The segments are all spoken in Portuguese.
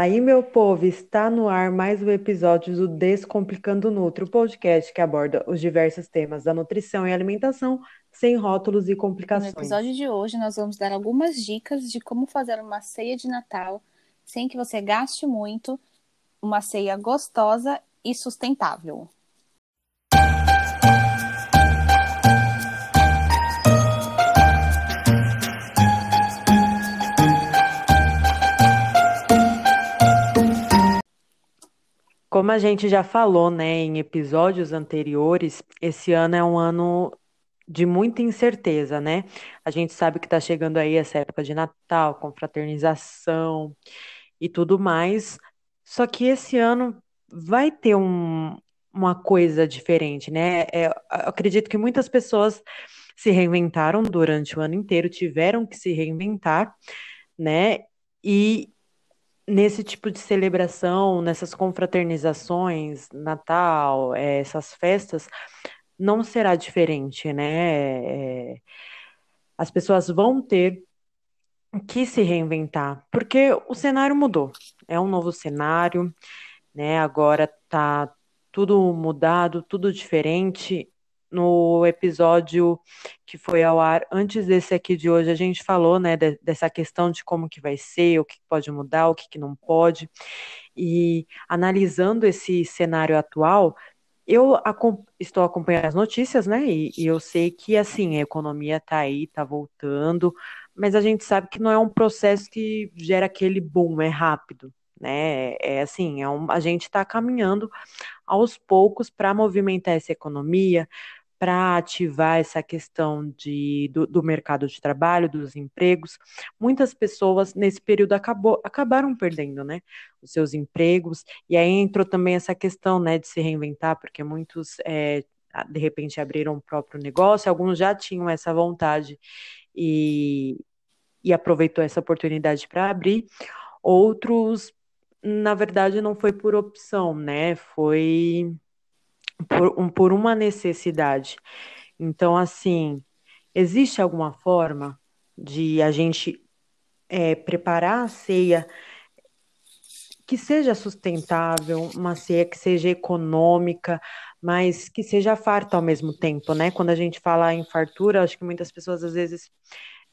Fala aí, meu povo! Está no ar mais um episódio do Descomplicando Nutri, o podcast que aborda os diversos temas da nutrição e alimentação sem rótulos e complicações. No episódio de hoje, nós vamos dar algumas dicas de como fazer uma ceia de Natal sem que você gaste muito, uma ceia gostosa e sustentável. Como a gente já falou, né, em episódios anteriores, esse ano é um ano de muita incerteza, né? A gente sabe que está chegando aí essa época de Natal, confraternização e tudo mais. Só que esse ano vai ter um, uma coisa diferente, né? É, acredito que muitas pessoas se reinventaram durante o ano inteiro, tiveram que se reinventar, né? E nesse tipo de celebração, nessas confraternizações, Natal, é, essas festas, não será diferente, né? É, as pessoas vão ter que se reinventar, porque o cenário mudou, é um novo cenário, né? Agora tá tudo mudado, tudo diferente, no episódio que foi ao ar antes desse aqui de hoje, a gente falou, né, de, dessa questão de como que vai ser, o que pode mudar, o que, que não pode. E analisando esse cenário atual, eu estou acompanhando as notícias, né, e, e eu sei que, assim, a economia está aí, está voltando, mas a gente sabe que não é um processo que gera aquele boom, é rápido, né? É assim, é um, a gente está caminhando aos poucos para movimentar essa economia, para ativar essa questão de, do, do, mercado de trabalho, dos empregos. Muitas pessoas nesse período acabou, acabaram perdendo né, os seus empregos, e aí entrou também essa questão né, de se reinventar, porque muitos é, de repente abriram o próprio negócio, alguns já tinham essa vontade e, e aproveitou essa oportunidade para abrir, outros, na verdade, não foi por opção, né? Foi por, um, por uma necessidade. Então, assim, existe alguma forma de a gente é, preparar a ceia que seja sustentável, uma ceia que seja econômica, mas que seja farta ao mesmo tempo, né? Quando a gente fala em fartura, acho que muitas pessoas às vezes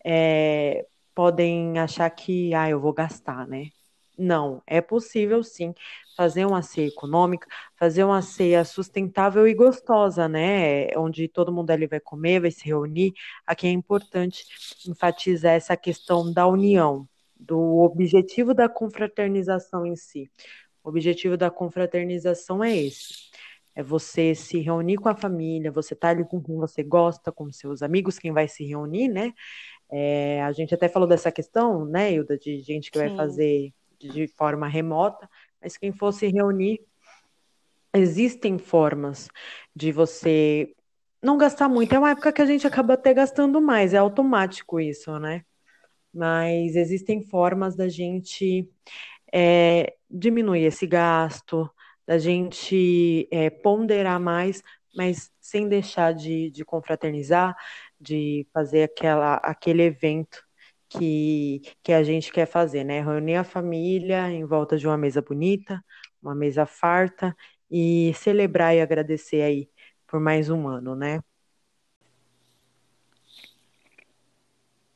é, podem achar que, ah, eu vou gastar, né? Não, é possível sim fazer uma ceia econômica, fazer uma ceia sustentável e gostosa, né? Onde todo mundo ali vai comer, vai se reunir. Aqui é importante enfatizar essa questão da união, do objetivo da confraternização em si. O objetivo da confraternização é esse. É você se reunir com a família, você tá ali com quem você gosta, com seus amigos, quem vai se reunir, né? É, a gente até falou dessa questão, né, Hilda, de gente que Sim. vai fazer de forma remota, mas quem fosse reunir, existem formas de você não gastar muito. É uma época que a gente acaba até gastando mais, é automático isso, né? Mas existem formas da gente é, diminuir esse gasto, da gente é, ponderar mais, mas sem deixar de, de confraternizar, de fazer aquela, aquele evento que, que a gente quer fazer, né? Reunir a família em volta de uma mesa bonita, uma mesa farta e celebrar e agradecer aí por mais um ano, né?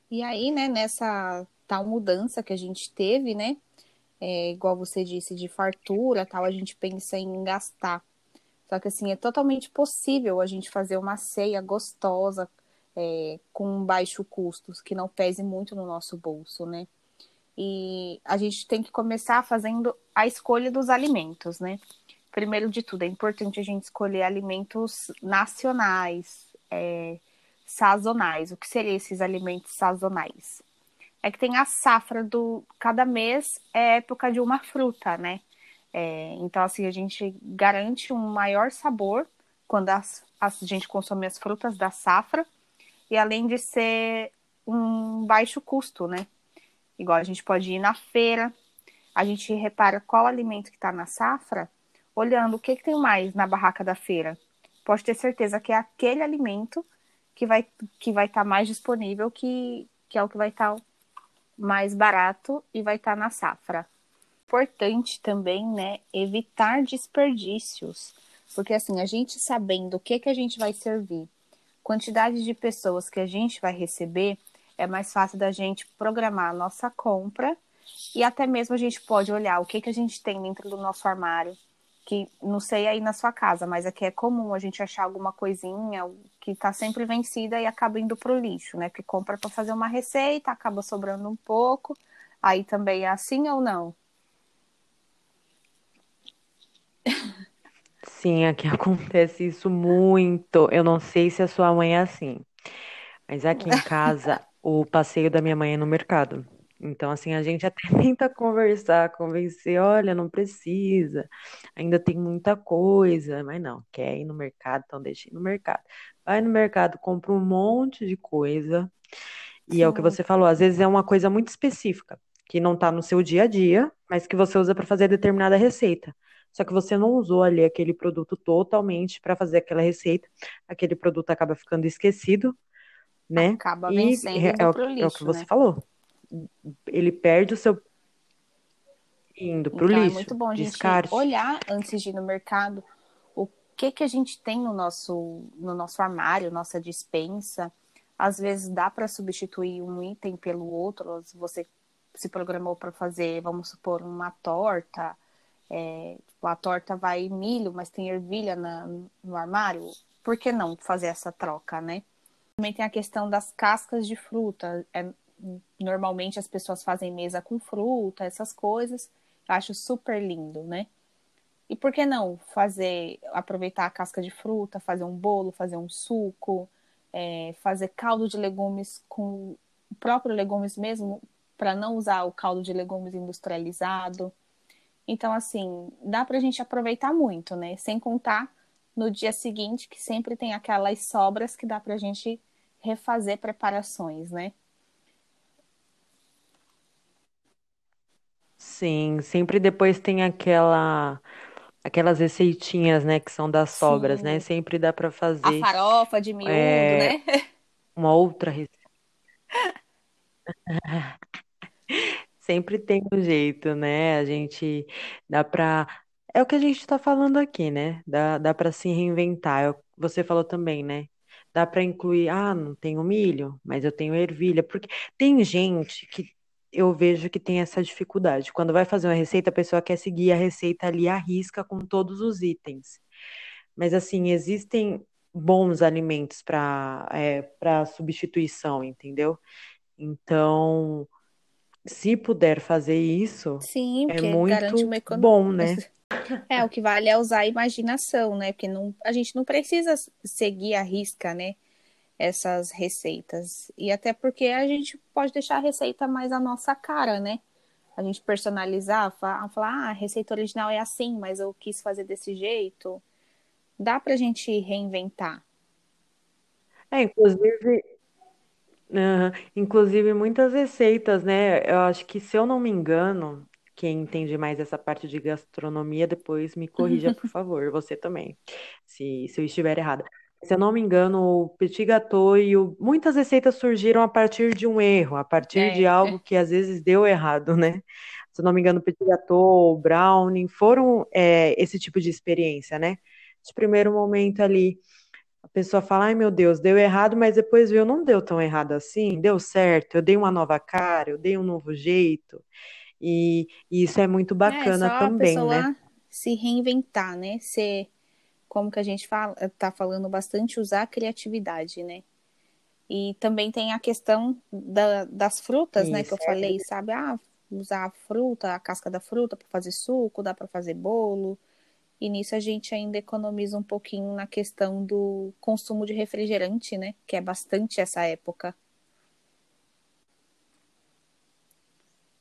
E aí, né, nessa tal mudança que a gente teve, né? É, igual você disse, de fartura, tal, a gente pensa em gastar. Só que assim, é totalmente possível a gente fazer uma ceia gostosa, é, com baixo custo, que não pese muito no nosso bolso, né? E a gente tem que começar fazendo a escolha dos alimentos, né? Primeiro de tudo, é importante a gente escolher alimentos nacionais, é, sazonais. O que seriam esses alimentos sazonais? É que tem a safra do. Cada mês é época de uma fruta, né? É, então, assim, a gente garante um maior sabor quando as, a gente consome as frutas da safra e além de ser um baixo custo, né? Igual a gente pode ir na feira, a gente repara qual alimento que está na safra, olhando o que, que tem mais na barraca da feira. Pode ter certeza que é aquele alimento que vai que vai estar tá mais disponível, que, que é o que vai estar tá mais barato e vai estar tá na safra. importante também, né, evitar desperdícios. Porque assim, a gente sabendo o que que a gente vai servir, quantidade de pessoas que a gente vai receber, é mais fácil da gente programar a nossa compra e até mesmo a gente pode olhar o que que a gente tem dentro do nosso armário, que não sei aí na sua casa, mas aqui é comum a gente achar alguma coisinha que está sempre vencida e acaba indo para o lixo, né? Que compra para fazer uma receita, acaba sobrando um pouco. Aí também é assim ou não? Sim, aqui acontece isso muito. Eu não sei se a sua mãe é assim, mas aqui em casa o passeio da minha mãe é no mercado. Então, assim, a gente até tenta conversar, convencer, olha, não precisa, ainda tem muita coisa, mas não, quer ir no mercado, então deixa ir no mercado. Vai no mercado, compra um monte de coisa, e é o que Sim, você falou, às vezes é uma coisa muito específica, que não tá no seu dia a dia, mas que você usa para fazer determinada receita. Só que você não usou ali aquele produto totalmente para fazer aquela receita, aquele produto acaba ficando esquecido, né? acaba E vencendo é, é o, para o é o que lixo, você né? falou. Ele perde o seu indo pro Então é lixo, muito bom a gente descarte. olhar antes de ir no mercado o que que a gente tem no nosso no nosso armário, nossa despensa. Às vezes dá para substituir um item pelo outro. Se você se programou para fazer, vamos supor, uma torta, é, tipo, a torta vai milho, mas tem ervilha na, no armário. Por que não fazer essa troca, né? Também tem a questão das cascas de fruta. É, normalmente as pessoas fazem mesa com fruta, essas coisas. Eu acho super lindo, né? E por que não fazer, aproveitar a casca de fruta, fazer um bolo, fazer um suco, é, fazer caldo de legumes com o próprio legumes mesmo, para não usar o caldo de legumes industrializado. Então, assim, dá para a gente aproveitar muito, né? Sem contar no dia seguinte, que sempre tem aquelas sobras que dá para a gente refazer preparações, né? Sim, sempre depois tem aquela aquelas receitinhas, né, que são das sobras, né? Sim, Sempre dá para a fazer farofa de miúdo, é, né? uma outra receita. Sempre tem um jeito, né? A gente dá pra. É o que a gente tá falando aqui, né? Dá, dá para se reinventar. Você falou também, né? Dá para incluir, ah, não tenho milho, mas eu tenho ervilha, porque tem gente que eu vejo que tem essa dificuldade. Quando vai fazer uma receita, a pessoa quer seguir a receita ali à risca com todos os itens. Mas assim, existem bons alimentos para é, para substituição, entendeu? Então, se puder fazer isso, Sim, é muito bom, né? É, o que vale é usar a imaginação, né? Porque não, a gente não precisa seguir à risca, né? Essas receitas. E até porque a gente pode deixar a receita mais à nossa cara, né? A gente personalizar, fa- falar, ah, a receita original é assim, mas eu quis fazer desse jeito. Dá pra gente reinventar. É, inclusive, aham, inclusive muitas receitas, né? Eu acho que, se eu não me engano, quem entende mais essa parte de gastronomia, depois me corrija, por favor, você também, se, se eu estiver errada. Se eu não me engano, o petit gâteau e o... muitas receitas surgiram a partir de um erro, a partir de É, algo que às vezes deu errado, né? Se eu não me engano, petit gâteau, brownie, foram é, esse tipo de experiência, né? De primeiro momento ali. A pessoa fala, ai meu Deus, deu errado, mas depois viu, não deu tão errado assim, deu certo, eu dei uma nova cara, eu dei um novo jeito, e, e isso é muito é só bacana a também, né? pessoa se reinventar, né? Ser, como que a gente fala, tá falando bastante, usar a criatividade, né? E também tem a questão da- das frutas, né, que Isso, eu falei, sabe? Ah, usar a fruta, a casca da fruta para fazer suco, dá para fazer bolo. E nisso a gente ainda economiza um pouquinho na questão do consumo de refrigerante, né? Que é bastante essa época.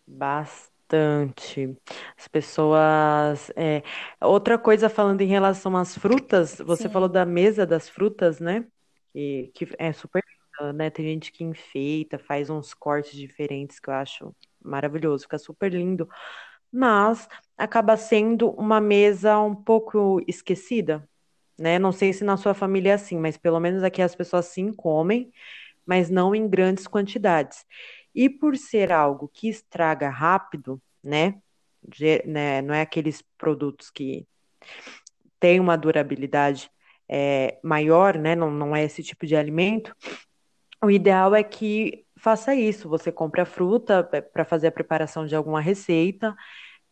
bastante. As pessoas. é, Outra coisa, falando em relação às frutas, você falou Sim. da mesa das frutas, né? Que, que é super linda, né? Tem gente que enfeita, faz uns cortes diferentes que eu acho maravilhoso, fica super lindo. mas acaba sendo uma mesa um pouco esquecida, né? Não sei se na sua família é assim, mas pelo menos aqui as pessoas sim comem, mas não em grandes quantidades. E por ser algo que estraga rápido, né? né, não é aqueles produtos que têm uma durabilidade é, maior, né, não, não é esse tipo de alimento, o ideal é que faça isso. Você compre a fruta é, para fazer a preparação de alguma receita,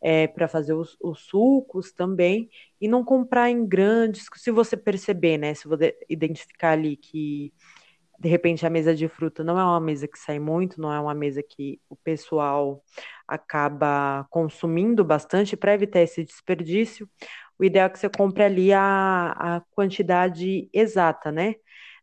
é, para fazer os, os, sucos também, e não comprar em grandes. Se você perceber, né? Se você identificar ali que de repente a mesa de fruta não é uma mesa que sai muito, não é uma mesa que o pessoal acaba consumindo bastante para evitar esse desperdício. O ideal é que você compre ali a, a quantidade exata, né?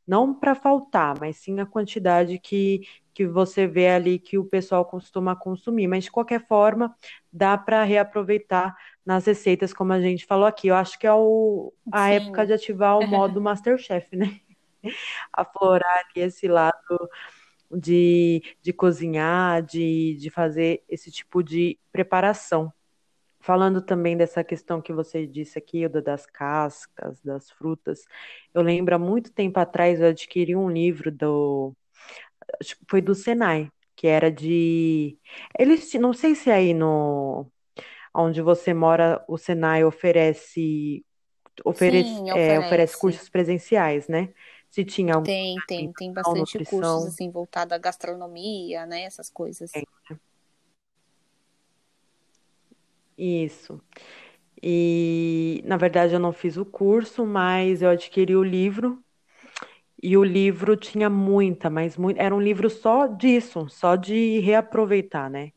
não para faltar, mas sim a quantidade que, que você vê ali que o pessoal costuma consumir. Mas de qualquer forma, dá para reaproveitar nas receitas, como a gente falou aqui. Eu acho que é o, a sim. época de ativar o modo Masterchef, né? Aflorar ali esse lado de, de cozinhar, de, de fazer esse tipo de preparação. Falando também dessa questão que você disse aqui, das cascas, das frutas, eu lembro há muito tempo atrás eu adquiri um livro do. Acho que foi do Senai, que era de. Eles, não sei se aí no. Onde você mora, o Senai oferece. Oferece, Sim, é, oferece. oferece cursos presenciais, né? Se tinha algum. Tem, tem, tem bastante cursos assim voltado à gastronomia, né? Essas coisas. Tem. Isso. E, na verdade, eu não fiz o curso, mas eu adquiri o livro. E o livro tinha muita, mas muito, era um livro só disso, só de reaproveitar, né?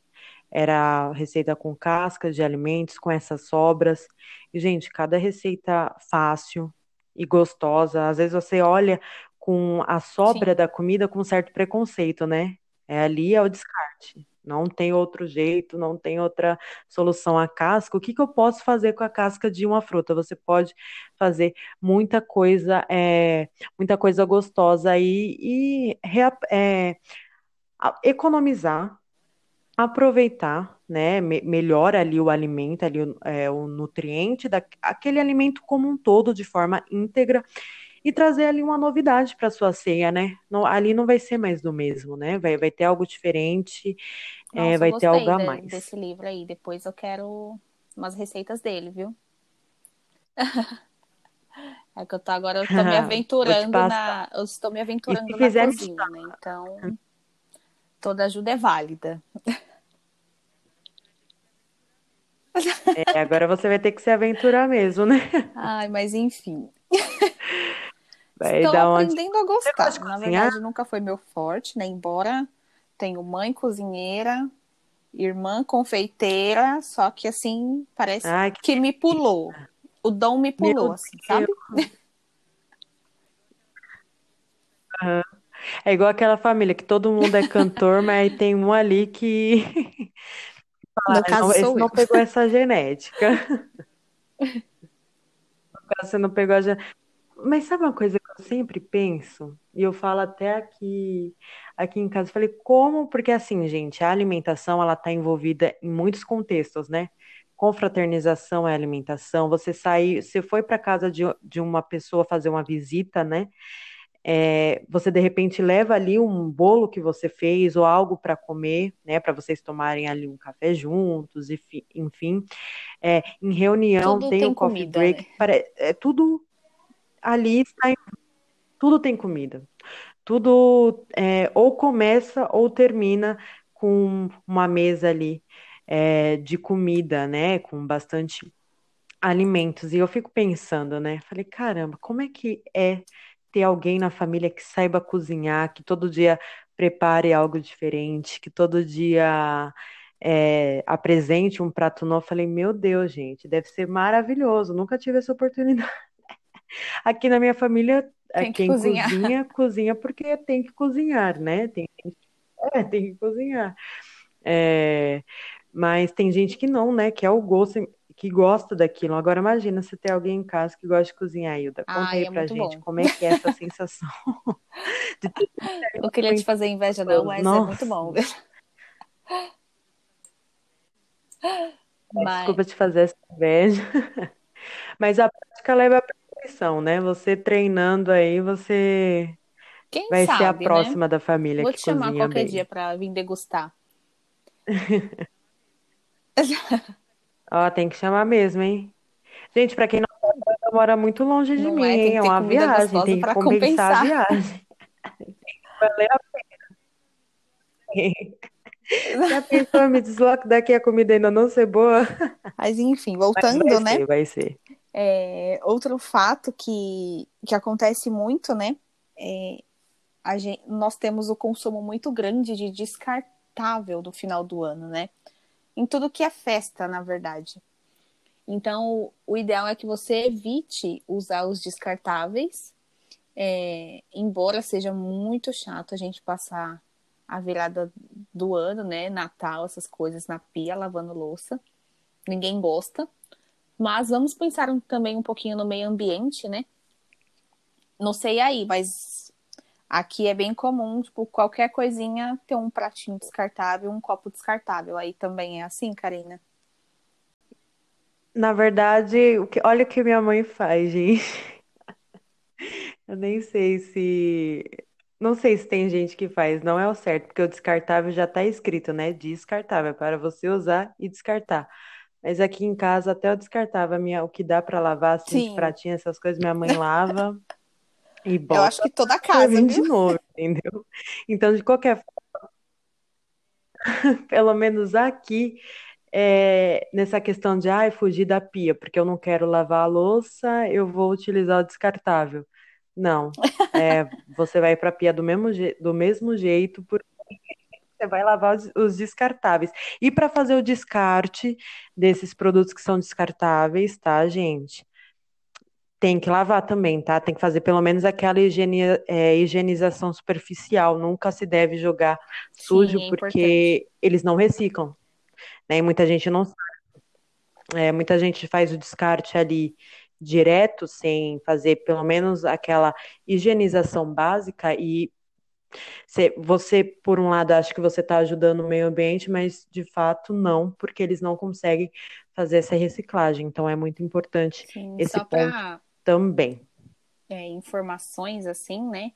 Era receita com cascas de alimentos, com essas sobras. E, gente, cada receita fácil e gostosa. Às vezes você olha com a sobra Sim. da comida com certo preconceito, né? É ali é o descarte. Não tem outro jeito, não tem outra solução à casca. O que, que eu posso fazer com a casca de uma fruta? Você pode fazer muita coisa, é, muita coisa gostosa aí e é, economizar, aproveitar, né? Me, melhora ali o alimento, ali o, é, o nutriente daquele alimento como um todo, de forma íntegra e trazer ali uma novidade para sua ceia, né? Não, ali não vai ser mais do mesmo, né? Vai, vai ter algo diferente, é, Nossa, vai ter algo a mais. desse livro aí. Depois eu quero umas receitas dele, viu? É que eu tô agora, eu tô me aventurando na. Eu estou me aventurando na cozinha, né? Então, toda ajuda é válida. É, agora você vai ter que se aventurar mesmo, né? Ai, mas enfim. Vai Estou aprendendo a gostar. Na verdade, nunca foi meu forte, né? Embora tenho mãe cozinheira, irmã confeiteira, só que assim, parece Ai, que... que me pulou. O dom me pulou, Meu assim, sabe? Uhum. É igual aquela família que todo mundo é cantor, mas tem um ali que. No caso, não, esse não pegou essa genética. No caso, você não pegou a genética. Mas sabe uma coisa que eu sempre penso? E eu falo até aqui, aqui em casa, falei, como? Porque assim, gente, a alimentação, ela está envolvida em muitos contextos, né? Confraternização é alimentação, você sai, você foi para casa de, de uma pessoa fazer uma visita, né? É, você de repente leva ali um bolo que você fez ou algo para comer, né, para vocês tomarem ali um café juntos, enfim. É, em reunião Tudo tem, tem o coffee comida, break, né? pare- é tudo ali está, tudo tem comida. Tudo é, ou começa ou termina com uma mesa ali é, de comida, né, com bastante alimentos. E eu fico pensando, né, falei, caramba, como é que é ter alguém na família que saiba cozinhar, que todo dia prepare algo diferente, que todo dia é, apresente um prato novo. Falei, meu Deus, gente, deve ser maravilhoso. Nunca tive essa oportunidade. Aqui na minha família, é, Tem quem cozinhar. cozinha, cozinha porque tem que cozinhar, né? Tem, é, tem que cozinhar. É, mas tem gente que não, né? Que é o gosto, que gosta daquilo. Agora imagina se tem alguém em casa que gosta de cozinhar, Hilda. Conta Ai, aí é pra gente bom. como é que é essa sensação de ter Eu queria te fazer inveja, não, mas é muito bom. Mas, Desculpa te fazer essa inveja. Mas a prática leva à perfeição, né? Você treinando aí, você quem vai ser a sabe, né? próxima da família Vou que te chamar qualquer bem. dia para vir degustar. Ó, tem que chamar mesmo, hein? Gente, pra quem não sabe, ela mora muito longe de Não mim, é? É uma viagem, tem que para compensar a compensar. viagem. Valeu a pena. Já pensou, me desloco daqui a comida ainda não ser boa? Mas enfim, Mas voltando, vai né? ser, vai ser. É, outro fato que, que acontece muito, né? É, gente, nós temos o consumo muito grande de descartável no final do ano, né? Em tudo que é festa, na verdade. Então, o ideal é que você evite usar os descartáveis, é, embora seja muito chato a gente passar a virada do ano, né? Natal, essas coisas na pia, lavando louça. Ninguém gosta. Mas vamos pensar também um pouquinho no meio ambiente, né? Não sei aí, mas aqui é bem comum, tipo, qualquer coisinha ter um pratinho descartável, um copo descartável. Aí também é assim, Karina? Na verdade, o que, olha o que minha mãe faz, gente. Eu nem sei se. Não sei se tem gente que faz, não é o certo, porque o descartável já está escrito, né? Descartável, é para você usar e descartar. Mas aqui em casa, até o descartável, minha, o que dá para lavar, assim, de Sim, pratinha, essas coisas, minha mãe lava e eu acho bota que toda pra casa, mim de viu? novo, entendeu? Então, de qualquer forma, pelo menos aqui, é, nessa questão de, ai, fugir da pia, porque eu não quero lavar a louça, eu vou utilizar o descartável. Não, é, você vai para a pia do mesmo, do mesmo jeito, porque você vai lavar os, os descartáveis. E para fazer o descarte desses produtos que são descartáveis, tá, gente? Tem que lavar também, tá? Tem que fazer pelo menos aquela higiene- é, higienização superficial. Nunca se deve jogar sujo, Sim, é porque eles não reciclam, né? E muita gente não É, muita gente faz o descarte ali direto, sem fazer pelo menos aquela higienização básica, e cê- você, por um lado, acha que você está ajudando o meio ambiente, mas de fato não, porque eles não conseguem fazer essa reciclagem. Então é muito importante Sim, esse ponto também. informações assim, né?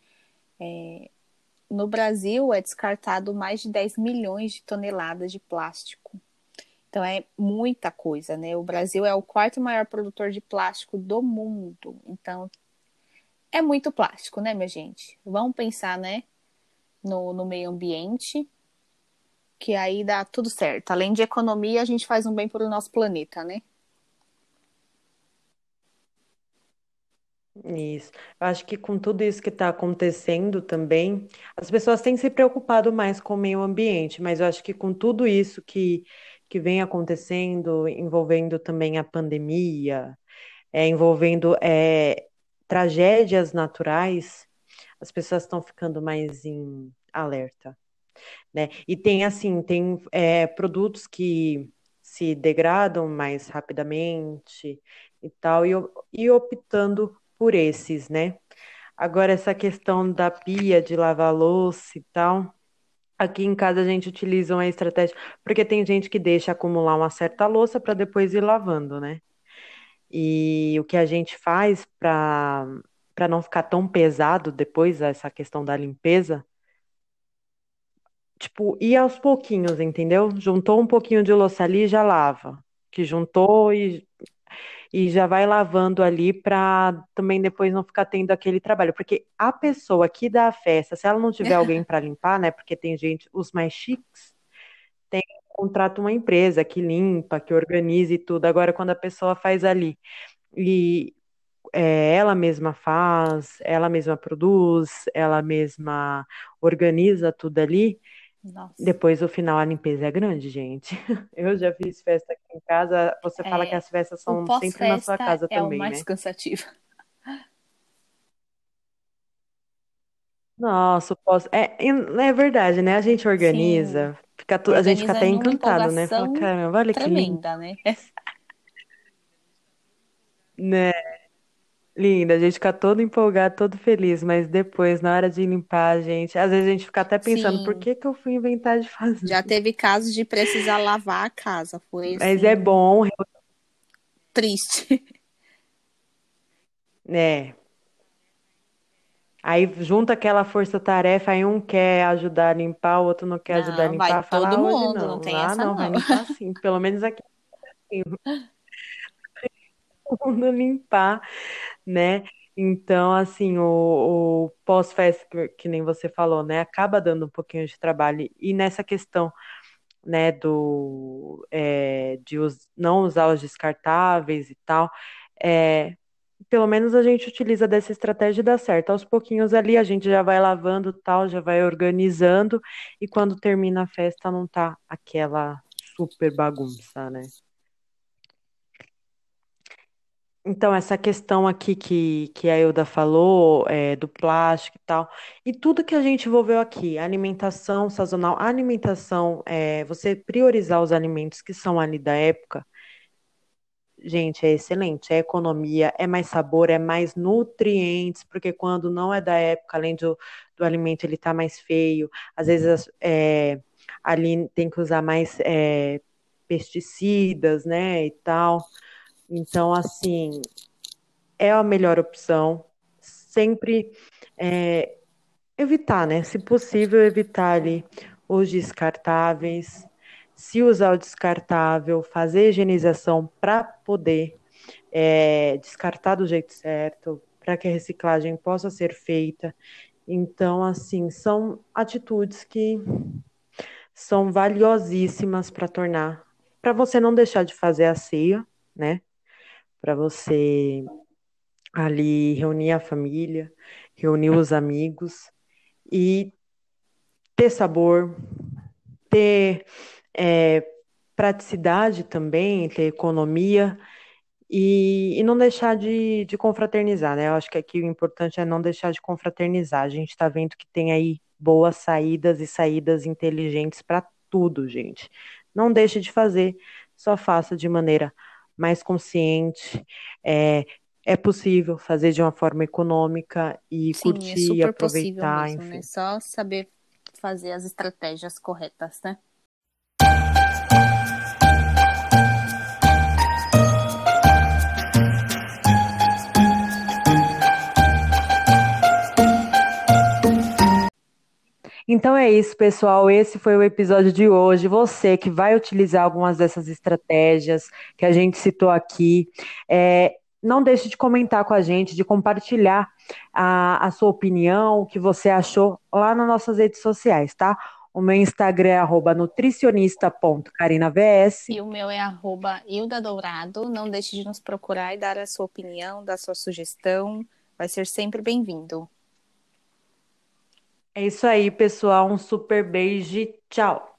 No Brasil é descartado mais de 10 milhões de toneladas de plástico. Então é muita coisa, né? O Brasil é o quarto maior produtor de plástico do mundo. Então é muito plástico, né, minha gente? Vamos pensar, né, no, no meio ambiente, que aí dá tudo certo. Além de economia, a gente faz um bem para o nosso planeta, né? Isso. Eu acho que com tudo isso que está acontecendo também, as pessoas têm se preocupado mais com o meio ambiente, mas eu acho que com tudo isso que, que vem acontecendo, envolvendo também a pandemia, é, envolvendo é, tragédias naturais, as pessoas estão ficando mais em alerta, né? E tem assim, tem é, produtos que se degradam mais rapidamente e tal, e, e optando por esses, né? Agora, essa questão da pia de lavar louça e tal, aqui em casa a gente utiliza uma estratégia, porque tem gente que deixa acumular uma certa louça para depois ir lavando, né? E o que a gente faz para para não ficar tão pesado depois essa questão da limpeza, tipo, ir aos pouquinhos, entendeu? Juntou um pouquinho de louça ali, já lava. Que juntou e, e já vai lavando ali para também depois não ficar tendo aquele trabalho. Porque a pessoa que dá a festa, se ela não tiver alguém para limpar, né? Porque tem gente, os mais chiques, contrata uma empresa que limpa, que organize tudo. Agora, quando a pessoa faz ali e é, ela mesma faz, ela mesma produz, ela mesma organiza tudo ali. Nossa. Depois, o final, a limpeza é grande, gente. Eu já fiz festa aqui em casa. Você fala que É, as festas são sempre na sua casa é o também, mais né? cansativo. Nossa, o pós... é, é verdade, né? A gente Sim, organiza, fica tu... a gente fica até encantado, né? Fala, caramba, olha que lindo, tremenda, né? né? Linda, a gente fica todo empolgado, todo feliz, mas depois, na hora de limpar, a gente, às vezes a gente fica até pensando, por Sim, que que eu fui inventar de fazer? já teve casos de precisar lavar a casa. Foi Mas é assim, bom, triste. né? Aí junta aquela força-tarefa, aí um quer ajudar a limpar, o outro não quer ajudar a Não, vai limpar, fala, todo ah, hoje mundo, não não. tem Ah, essa não, vai não. limpar sim. Pelo menos aqui mundo limpar, né? Então, assim, o, o pós-festa, que, que nem você falou, né, acaba dando um pouquinho de trabalho. E nessa questão, né, do, é, de us, não usar os descartáveis e tal, é, pelo menos a gente utiliza dessa estratégia e dá certo. Aos pouquinhos ali a gente já vai lavando tal, já vai organizando, e quando termina a festa não tá aquela super bagunça, né? Então, essa questão aqui que, que a Ilda falou, é, do plástico e tal, e tudo que a gente envolveu aqui, alimentação sazonal, alimentação, é, você priorizar os alimentos que são ali da época, gente, é excelente. É economia, é mais sabor, é mais nutrientes, porque quando não é da época, além do, do alimento ele tá mais feio, às vezes é, ali tem que usar mais é, pesticidas, né, e tal. Então, assim, é a melhor opção. Sempre é, evitar, né? Se possível, evitar ali os descartáveis. Se usar o descartável, fazer higienização para poder é, descartar do jeito certo, para que a reciclagem possa ser feita. Então, assim, são atitudes que são valiosíssimas para tornar, para você não deixar de fazer a ceia, né? Para você ali reunir a família, reunir os amigos e ter sabor, ter é, praticidade também, ter economia e, e não deixar de, de, confraternizar, né? Eu acho que aqui o importante é não deixar de confraternizar. A gente está vendo que tem aí boas saídas e saídas inteligentes para tudo, gente. Não deixe de fazer, só faça de maneira mais consciente. É, é possível fazer de uma forma econômica e Sim, curtir, é super aproveitar. Mesmo, enfim. Né? Só saber fazer as estratégias corretas, né? Então é isso, pessoal. Esse foi o episódio de hoje. Você que vai utilizar algumas dessas estratégias que a gente citou aqui, é, não deixe de comentar com a gente, de compartilhar a, a sua opinião, o que você achou lá nas nossas redes sociais, tá? O meu Instagram é nutricionista.carinavs. E o meu é arroba Dourado. Não deixe de nos procurar e dar a sua opinião, dar a sua sugestão. Vai ser sempre bem-vindo. É isso aí, pessoal. Um super beijo. Tchau.